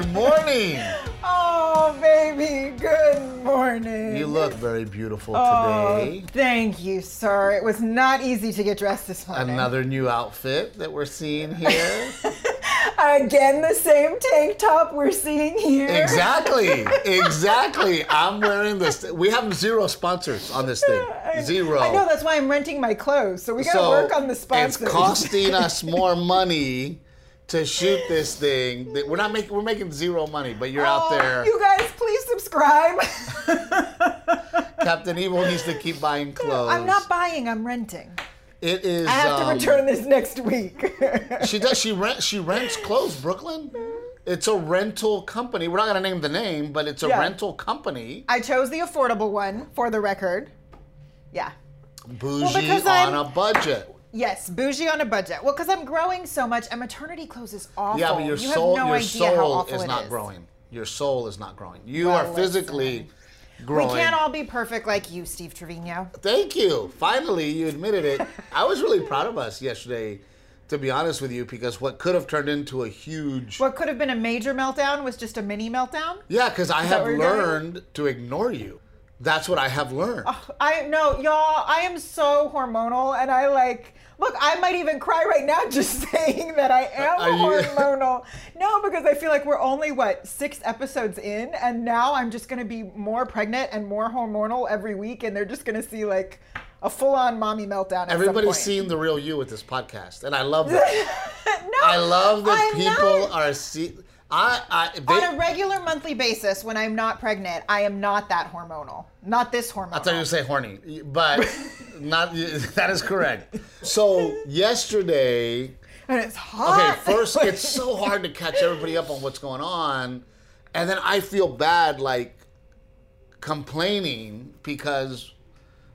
Good morning. Oh, baby, good morning. You look very beautiful Oh, today. thank you, sir. It was not easy to get dressed this morning. Another new outfit that we're seeing here. Again, the same tank top we're seeing here. exactly. Exactly. I'm wearing this. We have zero sponsors on this thing. Zero. I know that's why I'm renting my clothes. So we gotta work on the sponsors. It's costing us more money to shoot this thing. We're not making. We're making zero money, but you're out Oh, there. You guys, please subscribe. Captain Evil needs to keep buying clothes. I'm not buying. I'm renting. It is. I have um, to return this next week. She does. She rent. She rents clothes. Brooklyn. It's a rental company. We're not gonna name the name, but it's a Yeah. rental company. I chose the affordable one for the record. Yeah. Bougie because on I'm- a budget. Yes, bougie on a budget. Well, because I'm growing so much, and maternity clothes is awful. Yeah, but your you soul, no your soul is not is. growing. Your soul is not growing. You Well, are physically growing. We can't all be perfect like you, Steve Trevino. Thank you. Finally, you admitted it. I was really proud of us yesterday, to be honest with you, because what could have turned into a huge. What could have been a major meltdown was just a mini meltdown. Yeah, because I have you're doing? learned to ignore you. That's what I have learned. I know, y'all. I am so hormonal, and I like. Look, I might even cry right now just saying that I am Are you- hormonal. no, because I feel like we're only what six episodes in, and now I'm just gonna be more pregnant and more hormonal every week, and they're just gonna see like a full-on mommy meltdown. At Everybody's seeing the real you with this podcast, and I love that. no, I love that I'm people not. are see. I, I, they, on a regular monthly basis when I'm not pregnant, I am not that hormonal. Not this hormonal. I thought you were say horny, but not. That is correct. So yesterday, and it's hot. okay, first it's so hard to catch everybody up on what's going on, and then I feel bad like complaining because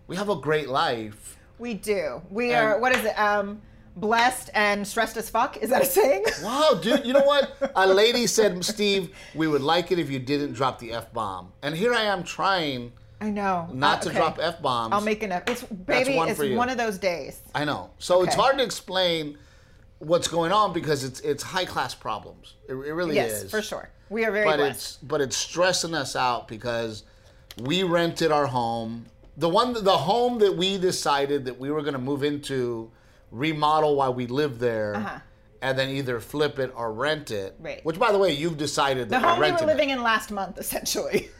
we have a great life. we do. We And- are. What is it? Um, blessed and stressed as fuck. Is that a saying? Wow, dude, you know what? A lady said, Steve, we would like it if you didn't drop the f bomb, and here I am trying I know. not Uh, to okay. drop f bombs. I'll make an. F- It's baby. one it's one of those days. I know. So it's hard to explain what's going on because it's it's high class problems. It, it really Yes, is. for sure. We are very But blessed. it's but it's stressing us out because we rented our home. The one the home that we decided that we were going to move into, remodel while we live there. Uh-huh. And then either flip it or rent it. Right. Which, by the way, you've decided that the home we're were living in last month, essentially.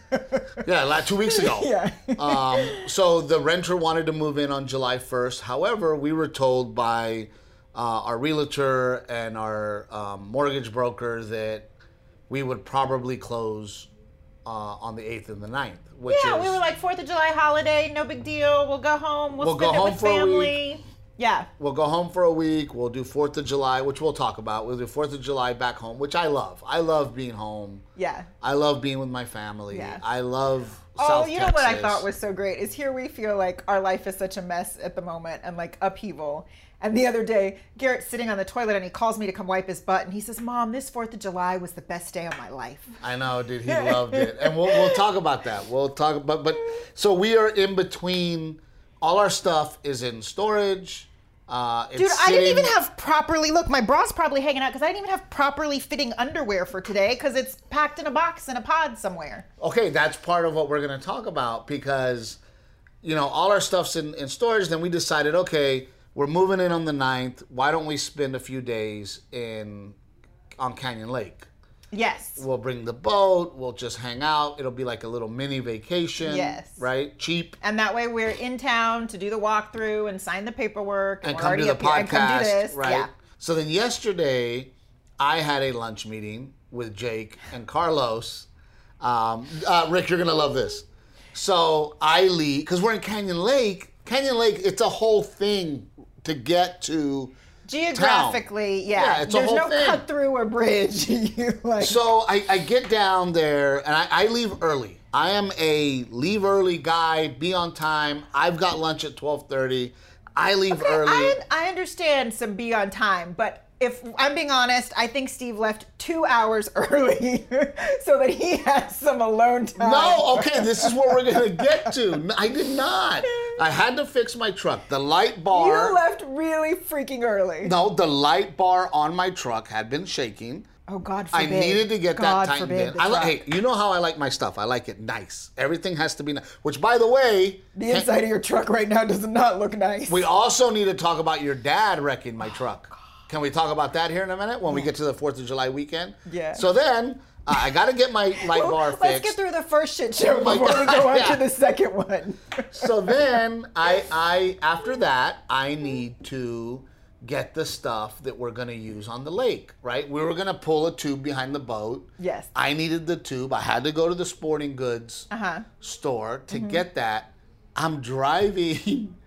Yeah, like two weeks ago. yeah. Um, so the renter wanted to move in on July 1st. However, we were told by uh, our realtor and our um, mortgage broker that we would probably close uh, on the 8th and the 9th. Which yeah, is, we were like Fourth of July holiday, no big deal. We'll go home. We'll, We'll spend go it home with family. Yeah. we'll go home for a week. We'll do 4th of July, which we'll talk about. We'll do 4th of July back home, which I love. I love being home. Yeah. I love being with my family. Yeah. I love Oh, South you know what I thought was so great is here we feel like our life is such a mess at the moment and like upheaval. And the other day, Garrett's sitting on the toilet and he calls me to come wipe his butt and he says, "Mom, this Fourth of July was the best day of my life." I know, dude. He loved it, and we'll we'll talk about that. We'll talk about, but so we are in between. All our stuff is in storage. Uh, Dude, I didn't even have properly look. My bra's probably hanging out because I didn't even have properly fitting underwear for today because it's packed in a box in a pod somewhere. Okay, that's part of what we're going to talk about because, you know, all our stuff's in, in storage. Then we decided, okay, we're moving in on the 9th. Why don't we spend a few days in on Canyon Lake? Yes. We'll bring the boat. We'll just hang out. It'll be like a little mini vacation. Yes. Right? Cheap. And that way we're in town to do the walkthrough and sign the paperwork and, and come to the and come podcast, do this. right? Yeah. So then yesterday, I had a lunch meeting with Jake and Carlos. Um, uh, Rick, you're gonna love this. So I leave because we're in Canyon Lake. Canyon Lake, it's a whole thing to get to. Geographically, yeah. Yeah, a There's no thing. cut through or bridge. like So I, I get down there and I, I leave early. I am a leave early guy. Be on time. I've got lunch at twelve thirty. I leave early. I, I understand some be on time, but if I'm being honest, I think Steve left two hours early so that he has some alone time. No, okay, this is what we're gonna get to. I did not. I had to fix my truck. The light bar. You left really freaking early. no, the light bar on my truck had been shaking. Oh God forbid. I needed to get God that tightened forbid in. I like. Hey, you know how I like my stuff. I like it nice. Everything has to be nice. Which, by the way, The inside of your truck right now does not look nice. we also need to talk about your dad wrecking my truck. Oh, Can we talk about that here in a minute when we get to the Fourth of July weekend? Yeah. So then uh, I got to get my light Well, bar Let's fixed. get through the first shit show Oh my before we go on yeah. to the second one. so then I, I after that I need to get the stuff that we're gonna use on the lake, right? We were gonna pull a tube behind the boat. Yes. I needed the tube. I had to go to the sporting goods Uh-huh. store to get that. I'm driving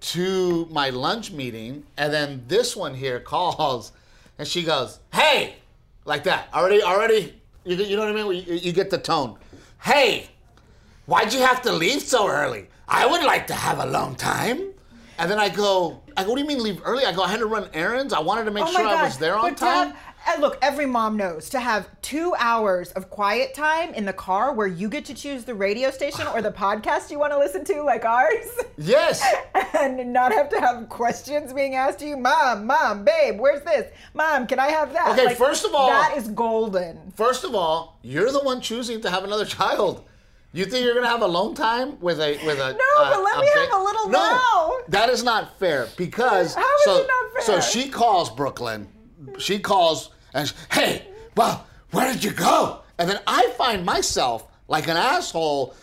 to my lunch meeting, and then this one here calls, and she goes, "Hey," like that. Already, already. You, you know what I mean? You, you get the tone. Hey, why'd you have to leave so early? I would like to have a long time. And then I go, I go, what do you mean leave early? I go, I had to run errands. I wanted to make Oh sure my I was there on But time. and Uh, look, every mom knows to have two hours of quiet time in the car where you get to choose the radio station or the podcast you want to listen to, like ours, yes. and not have to have questions being asked to you. Mom, mom, babe, where's this? Mom, can I have that? Okay, first of all- that is golden. First of all, you're the one choosing to have another child. You think you're gonna have alone time with a with a No, but let me have a little no, now. that is not fair because How is so it not fair? so she calls Brooklyn, she calls and hey, well, where did you go? And then I find myself like an asshole.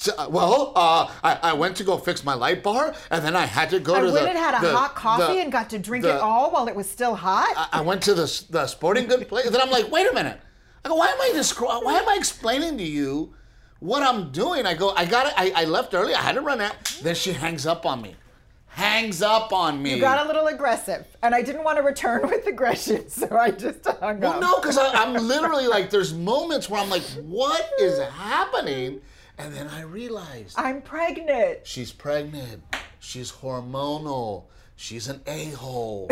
to- Well, uh, I, I went to go fix my light bar, and then I had to go I to went and had a the- hot coffee the- and got to drink the- it all while it was still hot. I- I went to the, the sporting good place. And then I'm like, wait a minute. I go, why am I descri- Why am I explaining to you what I'm doing? I go, I got it. I, I left early. I had to run out. Then she hangs up on me. Hangs up on me. you got a little aggressive, and I didn't want to return with aggression, so I just hung well, up. Well, no, because I'm literally like, there's moments where I'm like, what is happening? And then I realized I'm pregnant. she's pregnant. She's hormonal. She's an a hole.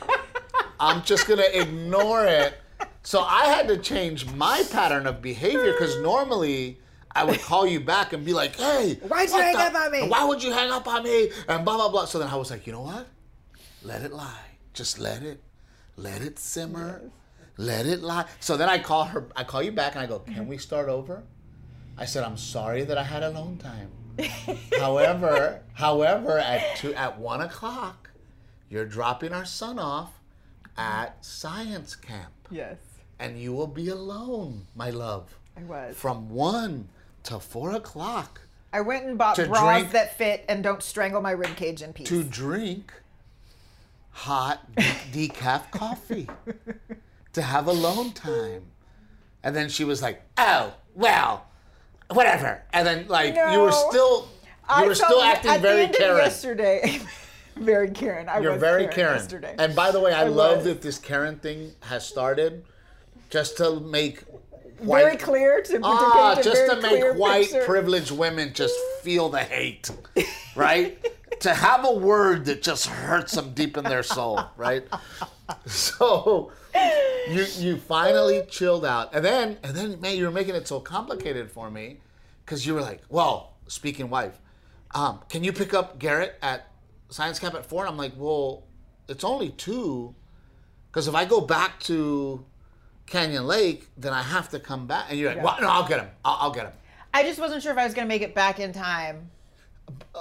I'm just gonna ignore it. So I had to change my pattern of behavior because normally I would call you back and be like, "Hey, Why'd you hang the- up on me?" Why would you hang up on me?" And blah blah blah. So then I was like, "You know what? Let it lie. Just let it, let it simmer, let it lie." So then I call her. I call you back and I go, "Can we start over?" I said, "I'm sorry that I had alone time." however, however, at two at one o'clock, you're dropping our son off at science camp, Yes, and you will be alone, my love, I was. from one to four o'clock I went and bought To bras drink- that fit and don't strangle my rib cage in peace. to drink hot decaf coffee, to have alone time, and then she was like, "Oh, well, whatever," and then like you were still. You were still acting very Karen. yesterday. very Karen. I You're was very Karen, Karen. yesterday. And by the way, I, I love was. that this Karen thing has started just to make very clear to, to ah, just to make white picture. privileged women just feel the hate, right? to have a word that just hurts them deep in their soul, right? So you you finally chilled out, and then and then man, you were making it so complicated for me because you were like, well, speaking wife, um, can you pick up Garrett at science camp at four? And I'm like, well, it's only two, because if I go back to Canyon Lake, then I have to come back. And you're like, Yeah. well, no, I'll get him. I'll, I'll get him. I just wasn't sure if I was going to make it back in time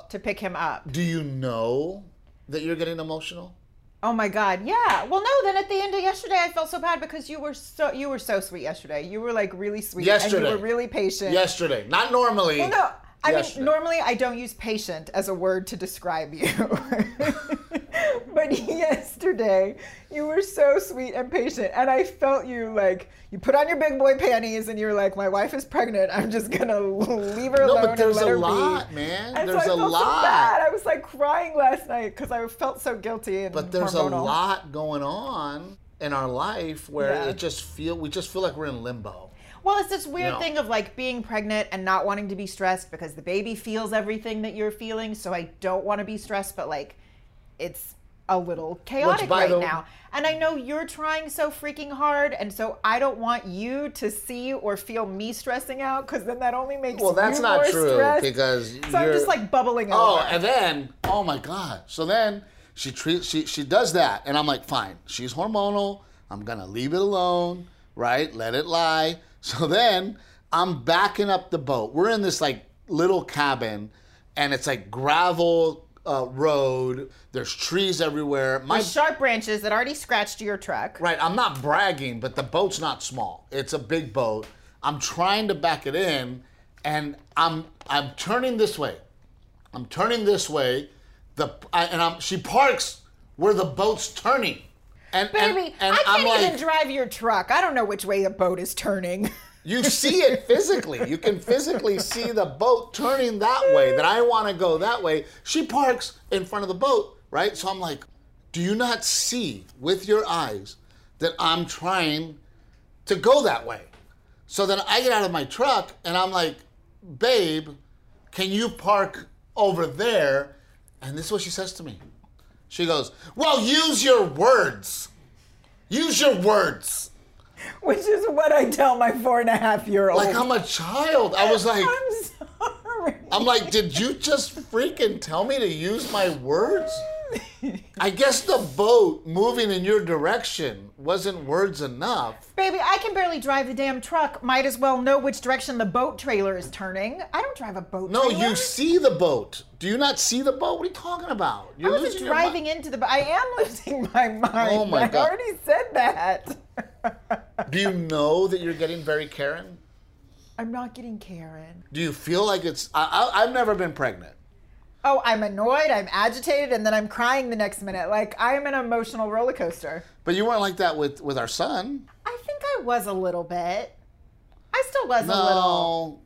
to pick him up. Do you know that you're getting emotional? Oh my God, yeah. Well, no. Then at the end of yesterday, I felt so bad because you were so you were so sweet yesterday. You were like really sweet, and Yesterday. you were really patient. Yesterday, not normally. Well, no. I Yesterday. mean, normally I don't use patient as a word to describe you. but yesterday, you were so sweet and patient. And I felt you like, you put on your big boy panties and you're like, my wife is pregnant. I'm just going to leave her No, alone but there's and let a her lot, be. man. And There's so I a felt lot. So bad. I was like crying last night because I felt so guilty and but there's hormonal. a lot going on in our life where Yeah. it just feel we just feel like we're in limbo. Well, it's this weird know. thing of like being pregnant and not wanting to be stressed because the baby feels everything that you're feeling. So I don't want to be stressed, but like it's a little chaotic right the- now. And I know you're trying so freaking hard, and so I don't want you to see or feel me stressing out because then that only makes Well, that's you not more true stressed. because so I'm just like bubbling up. Oh, over. and then oh my god! So then she treats she she does that, and I'm like, fine. She's hormonal. I'm gonna leave it alone, right? Let it lie. So then I'm backing up the boat. We're in this like little cabin, and it's like gravel uh, road. There's trees everywhere. My With sharp branches that already scratched your truck. Right, I'm not bragging, but the boat's not small. It's a big boat. I'm trying to back it in, and I'm I'm turning this way. I'm turning this way. The I, and I'm she parks where the boat's turning. And and- Baby, and, I I'm can't like, even drive your truck. I don't know which way the boat is turning. you see it physically. You can physically see the boat turning that way. That I want to go that way. She parks in front of the boat, right? So I'm like, do you not see with your eyes that I'm trying to go that way? So then I get out of my truck and I'm like, babe, can you park over there? And this is what she says to me. She goes, well, use your words. Use your words. Which is what I tell my four and a half year old. Like I'm a child. I was like, I'm sorry. I'm like, did you just freaking tell me to use my words? I guess the boat moving in your direction wasn't words enough. Baby, I can barely drive the damn truck. Might as well know which direction the boat trailer is turning. I don't drive a boat trailer. No, trailer. you see the boat. Do you not see the boat? What are you talking about? I You're losing your driving into the. boat. I am losing my oh mind. Oh my god. I God. already said that. Do you know that you're getting very Karen? I'm not getting Karen. Do you feel like it's? I, I, I've never been pregnant. Oh, I'm annoyed. I'm agitated, and then I'm crying the next minute. Like I am an emotional roller coaster. But you weren't like that with with our son. I think I was a little bit. I still was a little.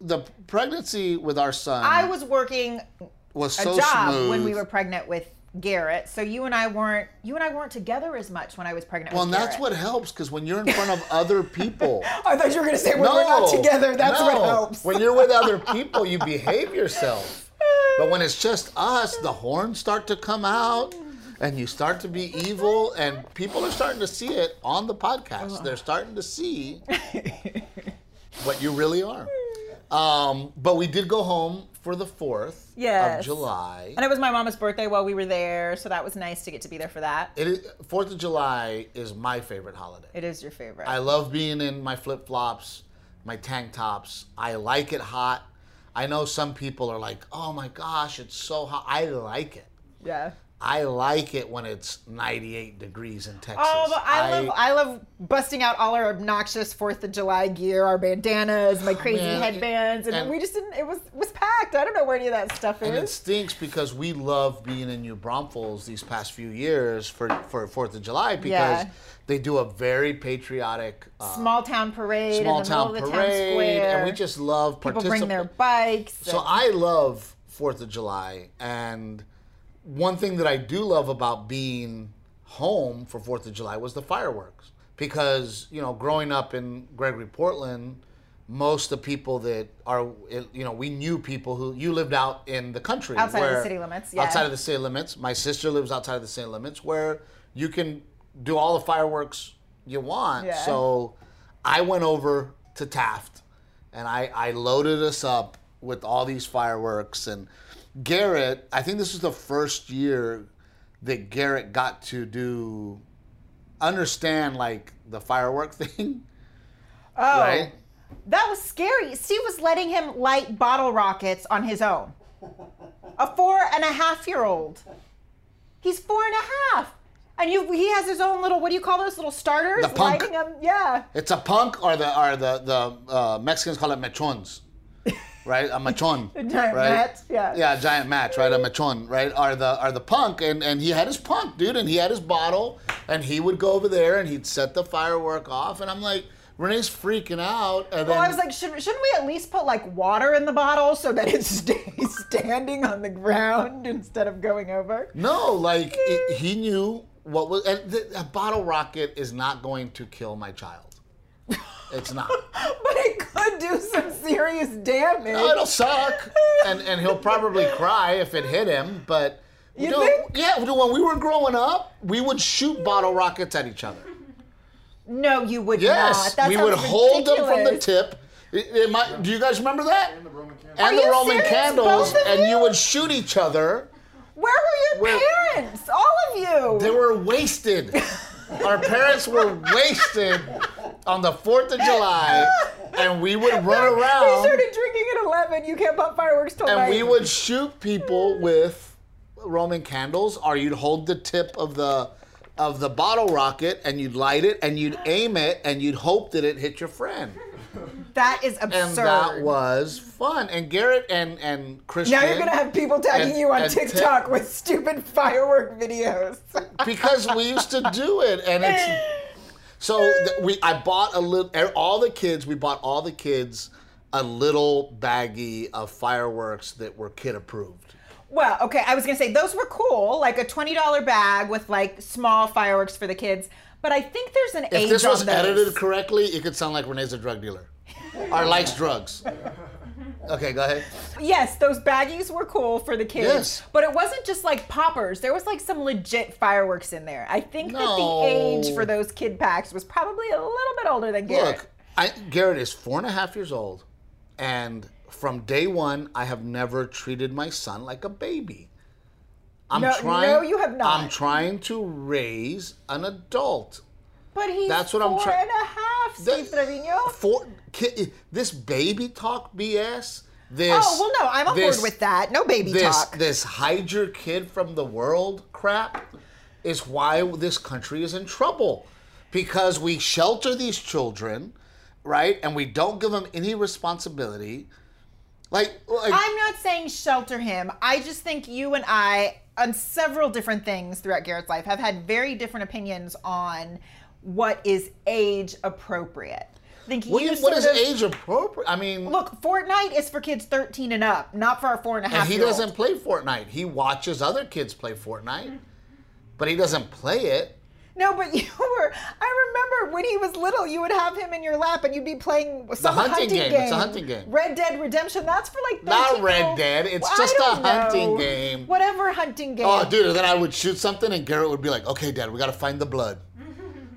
No, the pregnancy with our son I was working was a so job smooth. when we were pregnant with Garrett. So you and I weren't you and I weren't together as much when I was pregnant well, with and that's what helps because when you're in front of other people. I thought you were going to say when we're not together. That's what helps. When you're with other people, you behave yourself. But when it's just us, the horns start to come out and you start to be evil, and people are starting to see it on the podcast. They're starting to see what you really are. Um, but we did go home for the 4th Yes. of July. and it was my mama's birthday while we were there, so that was nice to get to be there for that. It is, 4th of July is my favorite holiday. It is your favorite. I love being in my flip flops, my tank tops. I like it hot. I know some people are like, oh my gosh, it's so hot. I like it. yeah. I like it when it's 98 degrees in Texas. Oh, but I, love I love busting out all our obnoxious Fourth of July gear, our bandanas, my crazy man, headbands, and, and- we just didn't. It was was packed. I don't know where any of that stuff is. and it stinks because we love being in New Braunfels these past few years for for Fourth of July because Yeah. they do a very patriotic uh, Small town parade small in the town middle of the parade, town square. and we just love people bring their bikes. So and- I love Fourth of July, and one thing that I do love about being home for Fourth of July was the fireworks, because you know, growing up in Gregory Portland, most of the people that are, you know, we knew people who you lived out in the country, Outside of the city limits, yeah. outside of the city limits. My sister lives outside of the city limits, where you can do all the fireworks you want. Yeah. So I went over to Taft and I, I loaded us up with all these fireworks. And Garrett, I think this was the first year that Garrett got to do understand like the firework thing, oh, right? that was scary. Steve was letting him light bottle rockets on his own. A four and a half year old. He's four and a half. And you, he has his own little, what do you call those little starters? The punk. Lighting them, yeah. It's a punk, or the or the the uh, Mexicans call it mechons, right? A machon. A giant right? match, yeah. Yeah, a giant match, right? A machon, right? Are the are the punk, and and he had his punk, dude, and he had his bottle, and he would go over there and he'd set the firework off, and I'm like, Renee's freaking out, and then Well, I was like, should, shouldn't we at least put like water in the bottle so that it stays standing on the ground instead of going over? no, like it, he knew what was, and the, a bottle rocket is not going to kill my child. It's not. But it could do some serious damage. No, it'll suck, and and he'll probably cry if it hit him. But You know, think? yeah, when we were growing up, we would shoot bottle rockets at each other. no, you would Yes, not. That we would sounds hold them from the tip. It- it might- do you guys remember that? And the Roman candle. And the Roman candles, and you you? would shoot each other. Where were your Where- parents? All of you. They were wasted. our parents were wasted on the Fourth of July, and we would run around. We started drinking at 11. You can't pop fireworks till and night. we would shoot people with Roman candles, or you'd hold the tip of the of the bottle rocket and you'd light it and you'd aim it and you'd hope that it hit your friend. that is absurd. And that was fun. And Garrett and and Christian now you're gonna have people tagging and- you on TikTok with stupid firework videos. because we used to do it and it's so th- we I bought a little er, all the kids we bought all the kids a little baggie of fireworks that were kid approved. Well, okay, I was gonna say those were cool, like a twenty dollar bag with like small fireworks for the kids. But I think there's an If age If this was edited correctly, it could sound like Renee's a drug dealer or likes drugs. Okay, go ahead. Yes, those baggies were cool for the kids. Yes. But it wasn't just like poppers. There was like some legit fireworks in there. I think that the age for those kid packs was probably a little bit older than Garrett. Look, I, Garrett is four and a half years old, and from day one, I have never treated my son like a baby. I'm No- trying. no, you have not. I'm trying to raise an adult. But he's That's what I'm four try- and a half, Steve Trevino. For ki- this baby talk BS. This. Oh well, no, I'm on this- board with that. No baby this talk. this hide your kid from the world crap is why this country is in trouble because we shelter these children right and we don't give them any responsibility like, like I'm not saying shelter him. I just think you and I, on several different things throughout Garrett's life, have had very different opinions on what is age appropriate. I think what, you is, what of- age appropriate i mean Look, Fortnite is for kids 13 and up, not for our four and a half. and he doesn't play fortnite he watches other kids play fortnite but he doesn't play it No, but you were. I remember when he was little, you would have him in your lap and you'd be playing some hunting game. It's a hunting game. Red Dead Redemption. That's for like Not Red old- Dead, it's Well, just a hunting know. game. Whatever hunting oh, game. oh dude then i would shoot something and garrett would be like okay dad we gotta find the blood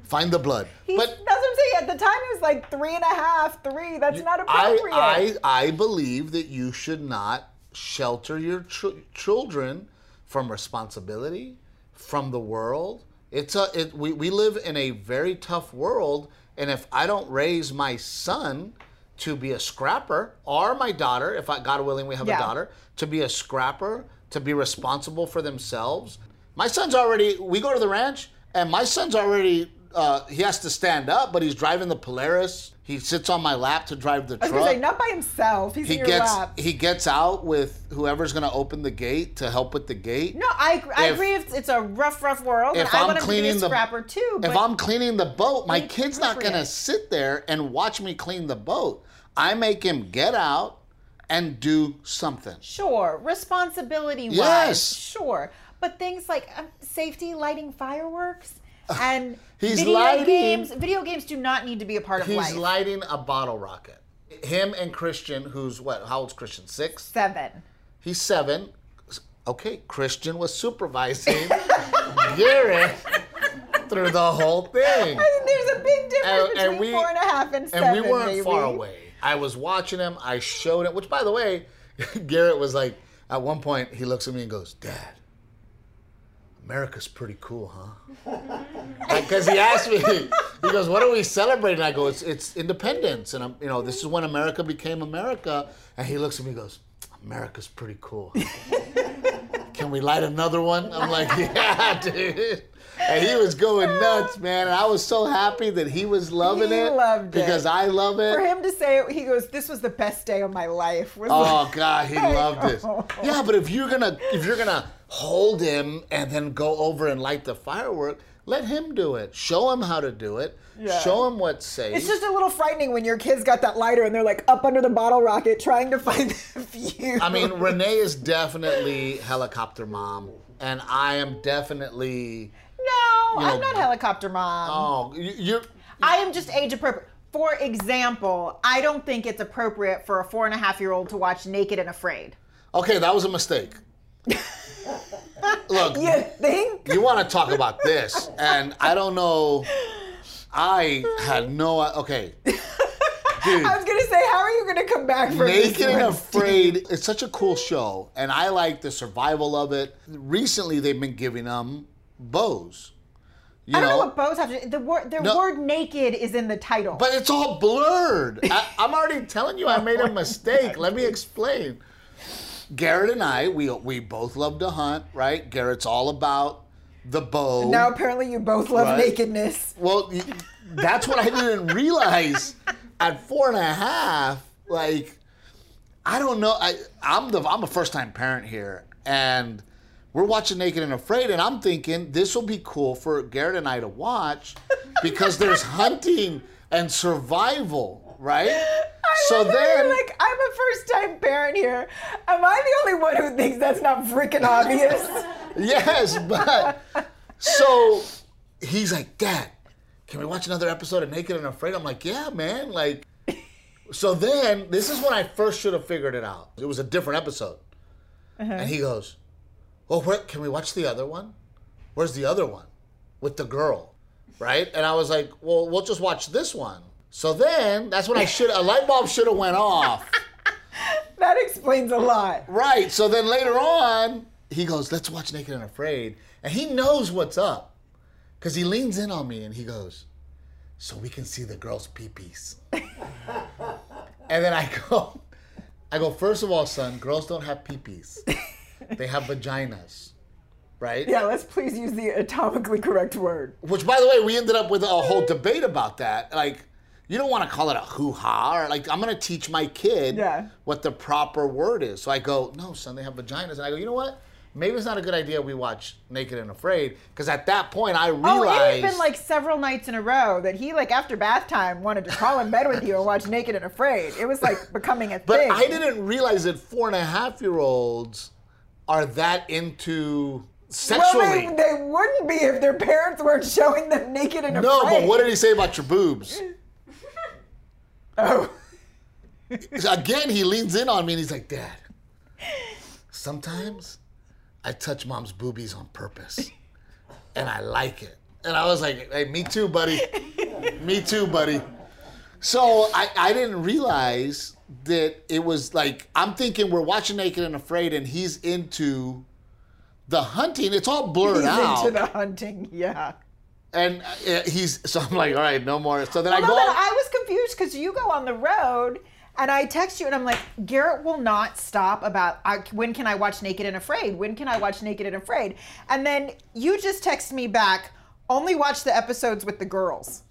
find the blood He's, but that's what I'm saying. At the time, it was like three and a half, three. That's not I, appropriate. I, I believe that you should not shelter your ch- children from responsibility, from the world. It's a it, we, we live in a very tough world, and if I don't raise my son to be a scrapper, or my daughter, if I God willing we have Yeah. a daughter, to be a scrapper, to be responsible for themselves. My son's already. We go to the ranch, and my son's already. Uh, he has to stand up, but he's driving the Polaris. He sits on my lap to drive the I was truck say not by himself. He's he in your gets lap. he gets out with whoever's going to open the gate to help with the gate. no, I, I If- agree. It's, it's a rough, rough world, and I I'm want to be a the- scrapper too. But if I'm cleaning the boat, my kid's not going to sit there and watch me clean the boat. I make him get out and do something. Sure, responsibility wise, Yes. sure. But things like um, safety, lighting fireworks, and He's video lighting- games. Video games do not need to be a part of He's life. lighting a bottle rocket. Him and Christian, who's what? How old's Christian? Six. Seven. He's seven. Okay, Christian was supervising Garrett through the whole thing. I think there's a big difference And- and between we- four and a half and seven. and we weren't baby. far away. I was watching him. I showed him. Which, by the way, Garrett was like, at one point, he looks at me and goes, "Dad, America's pretty cool, huh?" Because he asked me, he goes, "What are we celebrating?" I go, "It's it's independence, and I'm, you know, this is when America became America." And he looks at me and goes, "America's pretty cool." huh?" Can we light another one? I'm like, yeah, dude. And he was going nuts, man. And I was so happy that he was loving He it loved it. because I love it. For him to say, it, he goes, "This was the best day of my life." Was Oh God, he loved it. Yeah, but if you're gonna if you're gonna hold him and then go over and light the firework, let him do it. Show him how to do it. Yeah. Show him what's safe. It's just a little frightening when your kids got that lighter and they're like up under the bottle rocket trying to find the fuse. I mean, Renee is definitely helicopter mom, and I am definitely. no, you I'm not helicopter mom. Oh, you- you're. I am just age appropriate. For example, I don't think it's appropriate for a four and a half year old to watch Naked and Afraid. Okay, that was a mistake. Look, You think? you want to talk about this, and I don't know. I had no. Okay, dude. I was gonna say, how are you gonna come back from this Naked and Afraid, it's such a cool show, and I like the survival of it. Recently, they've been giving them bows. You I don't know, know, what bows have to. The word the No. word naked is in the title. but it's all blurred. I, I'm already telling you, I made a mistake. Let me explain. Garrett and I, we we both love to hunt, right? Garrett's all about the bow. now apparently you both love Right. nakedness. Well, that's what I didn't realize at four and a half. Like, I don't know. I I'm the I'm a first time parent here, and we're watching Naked and Afraid, and I'm thinking this will be cool for Garrett and I to watch because there's hunting and survival, right? How you're like, I'm a first time parent here. Am I the only one who thinks that's not freaking obvious? Yes, but so he's like, Dad, can we watch another episode of Naked and Afraid? I'm like, Yeah, man. Like, so then this is when I first should have figured it out. It was a different episode, uh-huh. and he goes, Well, where, can we watch the other one? Where's the other one with the girl, right? And I was like, Well, we'll just watch this one. So then that's when I should a light bulb should have went off. that explains a lot. Right. So then later on, he goes, "Let's watch Naked and Afraid," and he knows what's up, because he leans in on me and he goes, "So we can see the girls' peepees." and then I go, I go. First of all, son, girls don't have peepees; they have vaginas, right? Yeah, let's please use the atomically correct word. Which, by the way, we ended up with a whole debate about that. Like, you don't want to call it a hoo ha, or like, I'm going to teach my kid Yeah. what the proper word is. So I go, no, son, they have vaginas. And I go, you know what? Maybe it's not a good idea we watch Naked and Afraid. Because at that point, I realized. Oh, it had been like several nights in a row that he, like, after bath time, wanted to crawl in bed with you and watch Naked and Afraid. It was like becoming a but thing. But I didn't realize that four and a half year olds are that into sexually. Well, they, they wouldn't be if their parents weren't showing them naked and no, afraid. No, but what did he say about your boobs? Oh, Again, he leans in on me and he's like, Dad, sometimes I touch mom's boobies on purpose. And I like it. And I was like, hey, me too, buddy. me too, buddy. So I, I didn't realize that it was like, I'm thinking we're watching Naked and Afraid and he's into the hunting. It's all blurred he's out. into the hunting. Yeah. and uh, he's, so I'm like, all right, no more. So then I Well, go. I was confused because you go on the road and I text you and I'm like, Garrett will not stop about I, when can I watch Naked and Afraid? When can I watch Naked and Afraid? And then you just text me back, only watch the episodes with the girls.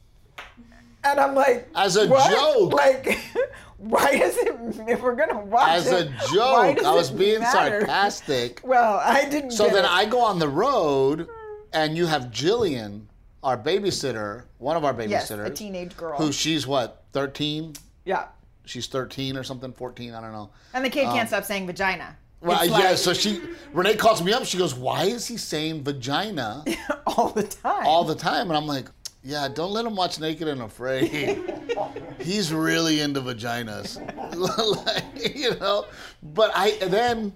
And I'm like, As a what? joke. Like, why does it? If we're gonna watch as a it, why joke, I was being matter? sarcastic. Well, I didn't. So then it. I go on the road, and you have Jillian, our babysitter, one of our babysitters, yes, a teenage girl. who she's what, 13? yeah, She's 13 or something, 14, I don't know. and the kid can't um, stop saying vagina. Well, It's yeah, like- so she, Renee calls me up, she goes, why is he saying vagina all the time. all the time? And I'm like, yeah, don't let him watch Naked and Afraid. He's really into vaginas. like, you know? But I, then,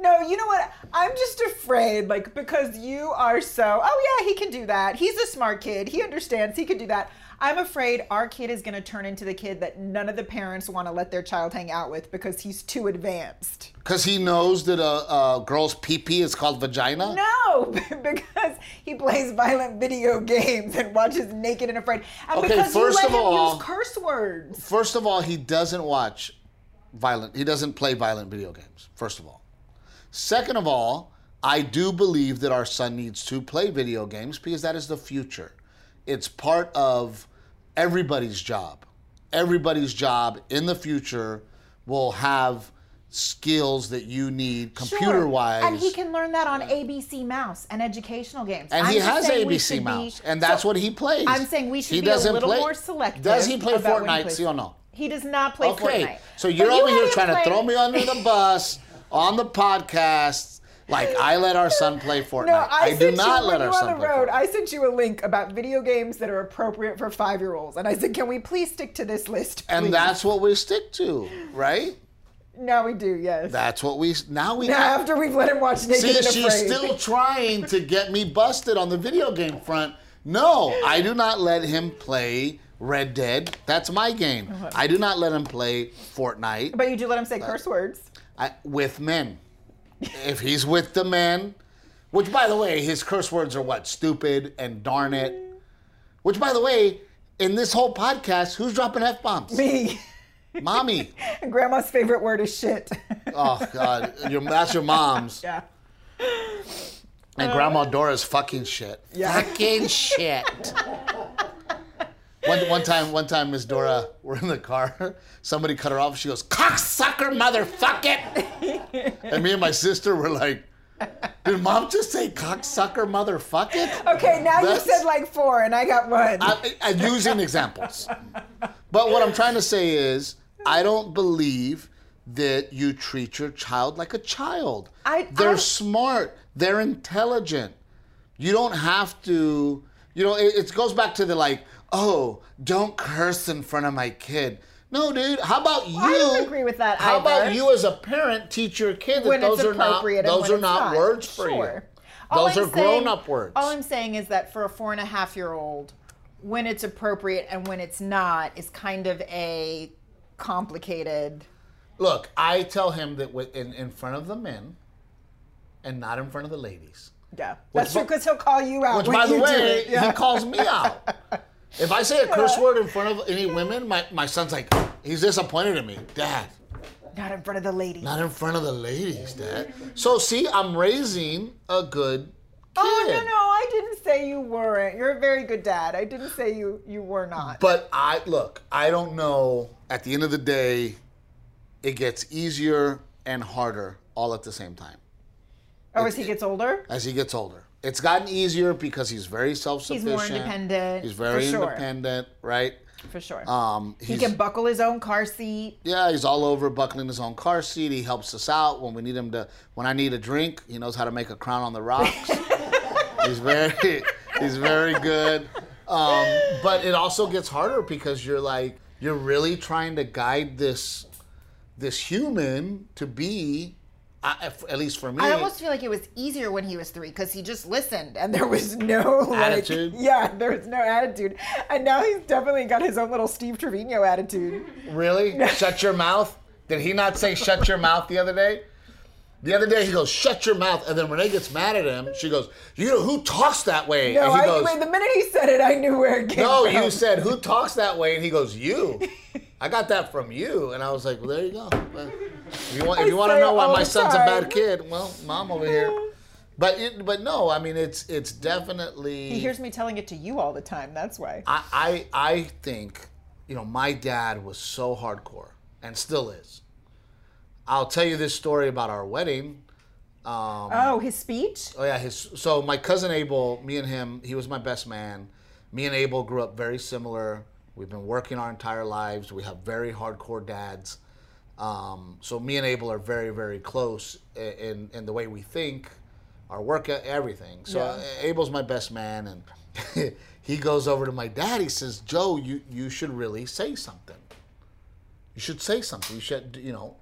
No, you know what? I'm just afraid, like, because you are so, oh, yeah, he can do that. He's a smart kid. He understands. He can do that. I'm afraid our kid is going to turn into the kid that none of the parents want to let their child hang out with because he's too advanced. because he knows that a, a girl's pee-pee is called vagina? No, because he plays violent video games and watches Naked and Afraid. And Okay, because first you let of him all- use curse words. First of all, he doesn't watch violent. He doesn't play violent video games. First of all. Second of all, I do believe that our son needs to play video games because that is the future. It's part of everybody's job. Everybody's job in the future will have skills that you need computer wise. Sure. And he can learn that on ABC Mouse and educational games. And I'm he has ABC should be- Mouse, and that's So what he plays. I'm saying we should He be a little play- more selective. Does he play he Fortnite? plays. See or no? He does not play Fortnite. Okay, Fortnite. so you're But over you here trying to throw me under the bus on the podcast. Like I let our son play Fortnite. No, I, do not you, let our son on the play road. Fortnite. I sent you a link about video games that are appropriate for five-year-olds, and I said, "Can we please stick to this list?" and that's what we stick to, right? now we do. Yes. That's what we now we now after we've let him watch Naked see. and She's Afraid. still trying to get me busted on the video game front. No, I do not let him play Red Dead. That's my game. Uh-huh. I do not let him play Fortnite. But you do let him say curse words. I, with men. if he's with the men, Which, by the way, his curse words are what? Stupid and darn it. Which, by the way, in this whole podcast, who's dropping f bombs? Me. Mommy. And grandma's favorite word is shit. Oh God, your, that's your mom's. yeah. And Grandma Dora's fucking shit. Yeah. Fucking shit. One, one time, one time, Miss Dora, we're in the car. Somebody cut her off. She goes, "Cocksucker, motherfuck it!" And me and my sister were like, "Did Mom just say cocksucker, motherfuck it?" Okay, now That's- you said like four, and I got one. I, I'm using examples. But what I'm trying to say is, I don't believe that you treat your child like a child. I- They're I- smart. They're intelligent. You don't have to. You know, it, it goes back to the like, oh, don't curse in front of my kid. No, dude. How about you? I don't agree with that How about you, as a parent, teach your kid that when those are not those are not, words for sure. you. All Those I'm are saying- grown-up words. All I'm saying is that for a four and a half year old, when it's appropriate and when it's not is kind of a complicated. Look, I tell him that with- in, in front of the men and not in front of the ladies. Yeah, that's true because he'll call you out. Which, when by the way. Yeah. he calls me out. If I say a curse word in front of any women, my, my son's like, he's disappointed in me. Dad, not in front of the ladies. not in front of the ladies, Dad. So, see, I'm raising a good. Oh no, no, I didn't say you weren't. You're a very good dad. I didn't say you you were not. But I, look, I don't know. At the end of the day, it gets easier and harder all at the same time. oh, as he gets older, as he gets older. It's gotten easier because he's very self-sufficient. He's more independent. He's very sure, independent, right? For sure. Um, he can buckle his own car seat. yeah, he's all over buckling his own car seat. He helps us out when we need him to. When I need a drink, he knows how to make a crown on the rocks. he's very, he's very good. Um, but it also gets harder because you're like you're really trying to guide this this human to be, uh, at least for me, I almost feel like it was easier when he was three because he just listened and there was no like, Attitude? Yeah, there was no attitude, and now he's definitely got his own little Steve Trevino attitude. Really? shut your mouth? Did he not say shut your mouth the other day? The other day he goes, shut your mouth. And then Renee gets mad at him. She goes, you know, who talks that way? No, and he I, goes, wait, the minute he said it, I knew where it came no, from. No, you said, who talks that way? And he goes, you. I got that from you. And I was like, well, there you go. If you want, if you want to know why my son's a bad kid, well, mom over here. But it, but no, I mean, it's it's definitely. He hears me telling it to you all the time. That's why. I, I I think, you know, my dad was so hardcore and still is. I'll tell you this story about our wedding. Um, Oh, his speech? oh yeah, his so my cousin Abel, me and him, he was my best man. Me and Abel grew up very similar. We've been working our entire lives. We have very hardcore dads. Um, so me and Abel are very very close in in the way we think, our work, everything. So Yeah. uh, Abel's my best man, and he goes over to my dad. He says, "Joe, you you should really say something. You should say something. You should, you know."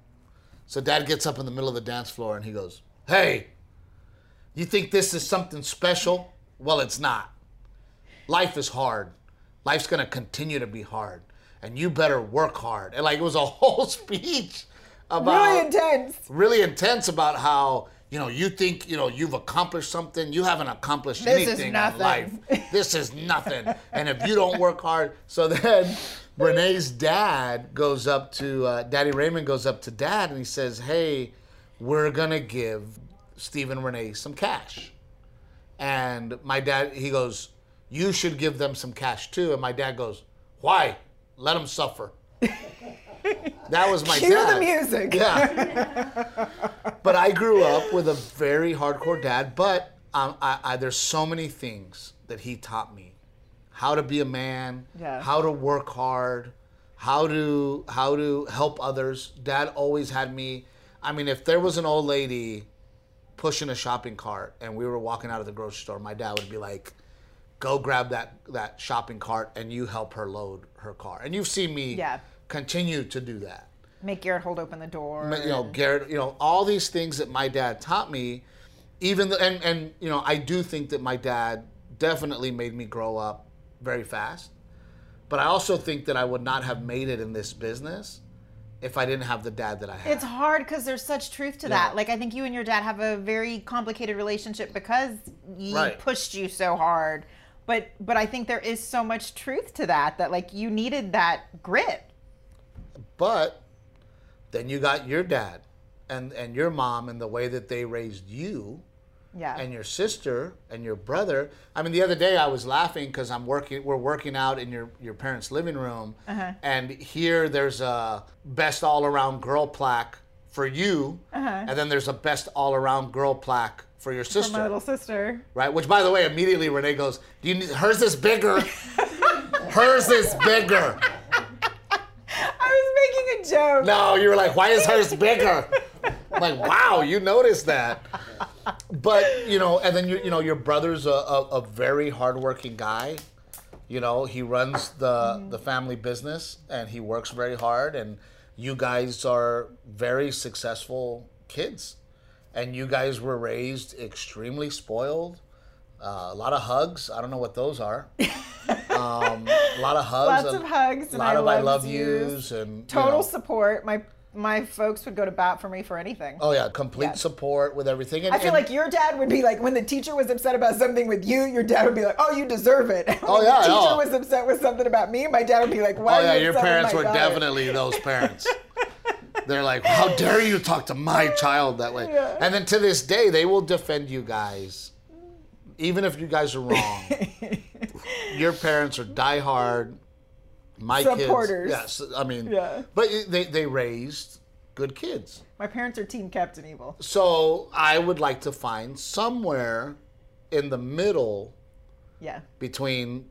So dad gets up in the middle of the dance floor and he goes, "Hey, you think this is something special? Well, it's not. Life is hard. Life's gonna continue to be hard, and you better work hard." And like it was a whole speech about Really intense. really intense about how you know you think you know you've accomplished something. You haven't accomplished This anything in life. This is nothing. And if you don't work hard so then renee's dad goes up to uh, daddy raymond goes up to dad and he says hey we're gonna give steve and renee some cash. And my dad he goes you should give them some cash too. And my dad goes why let them suffer that was my Cue dad the music. yeah. but I grew up with a very hardcore dad. But um, I, I, there's so many things that he taught me: how to be a man, Yeah. how to work hard, how to how to help others. Dad always had me. I mean, if there was an old lady pushing a shopping cart and we were walking out of the grocery store, my dad would be like, "Go grab that that shopping cart and you help her load her car." And you've seen me Yeah. continue to do that Make Garrett hold open the door. you know Garrett, you know all these things that my dad taught me, even the, and and you know I do think that my dad definitely made me grow up very fast, but I also think that I would not have made it in this business if I didn't have the dad that I had. It's hard because there's such truth to Yeah. that. Like I think you and your dad have a very complicated relationship because he Right. pushed you so hard. But but I think there is so much truth to that that like you needed that grit. But then you got your dad and and your mom and the way that they raised you Yeah. and your sister and your brother. I mean, the other day I was laughing because I'm working. We're working out in your your parents' living room, Uh-huh. and here there's a best all around girl plaque for you, uh-huh. and then there's a best all around girl plaque for your Uh-huh. For sister, my little sister. right? Which, by the way, immediately Renee goes, "Do you need, hers is bigger? hers is bigger." I was making a joke. No, you were like, why is hers bigger? I'm like, wow, you noticed that. But you know, and then you you know, your brother's a, a, a very hardworking guy. You know, he runs the the family business and he works very hard. And you guys are very successful kids, and you guys were raised extremely spoiled. Uh, a lot of hugs. I don't know what those are. Um, a lot of hugs. Lots a of hugs A lot I of I love yous. yous and you Total know. support. My my folks would go to bat for me for anything. Oh yeah, complete Yeah. support with everything. And, I feel like your dad would be like, when the teacher was upset about something with you, your dad would be like, "Oh, you deserve it." when Oh, yeah, the teacher no. was upset with something about me, my dad would be like, "Why?" oh yeah, you your parents were daughter?" definitely those parents. They're like, how dare you talk to my child that way? Yeah. And then to this day, they will defend you guys, even if you guys are wrong. your parents are diehard. My Supporters. kids, yes, I mean, Yeah. but they they raised good kids. My parents are Team Captain Evil. So I would like to find somewhere in the middle Yeah. between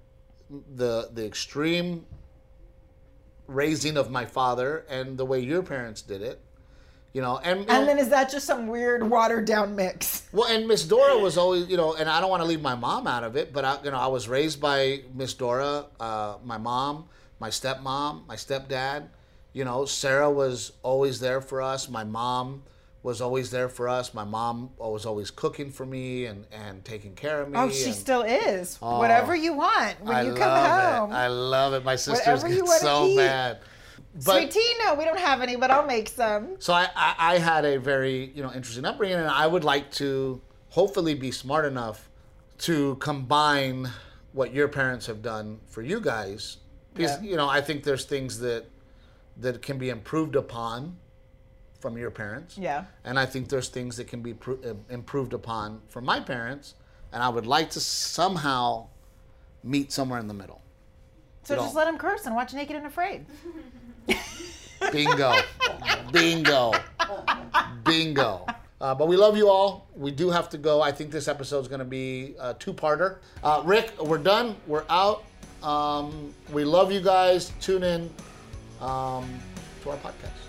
the the extreme raising of my father and the way your parents did it you know and, you know, And then is that just some weird watered down mix? well and miss dora was always you know and i don't want to leave my mom out of it but i you know i was raised by miss dora uh, my mom my stepmom my stepdad you know sarah was always there for us my mom was always there for us my mom was always cooking for me and and taking care of me Oh, she and- still is. Oh, Whatever you want when I you come love home. It. I love it. My sisters Whatever get so eat. mad. But Sweet tea? No, we don't have any, but I'll make some. so I, I, I had a very you know interesting upbringing, and I would like to hopefully be smart enough to combine what your parents have done for you guys, because Yeah. you know I think there's things that that can be improved upon from your parents. Yeah. And I think there's things that can be uh, improved upon from my parents, and I would like to somehow meet somewhere in the middle. So just know. let him curse and watch Naked and Afraid. Bingo. Bingo. Bingo. Uh, but we love you all. We do have to go. I think this episode is going to be a two-parter. Uh, Rick, we're done. We're out. Um, we love you guys. Tune in um, to our podcast.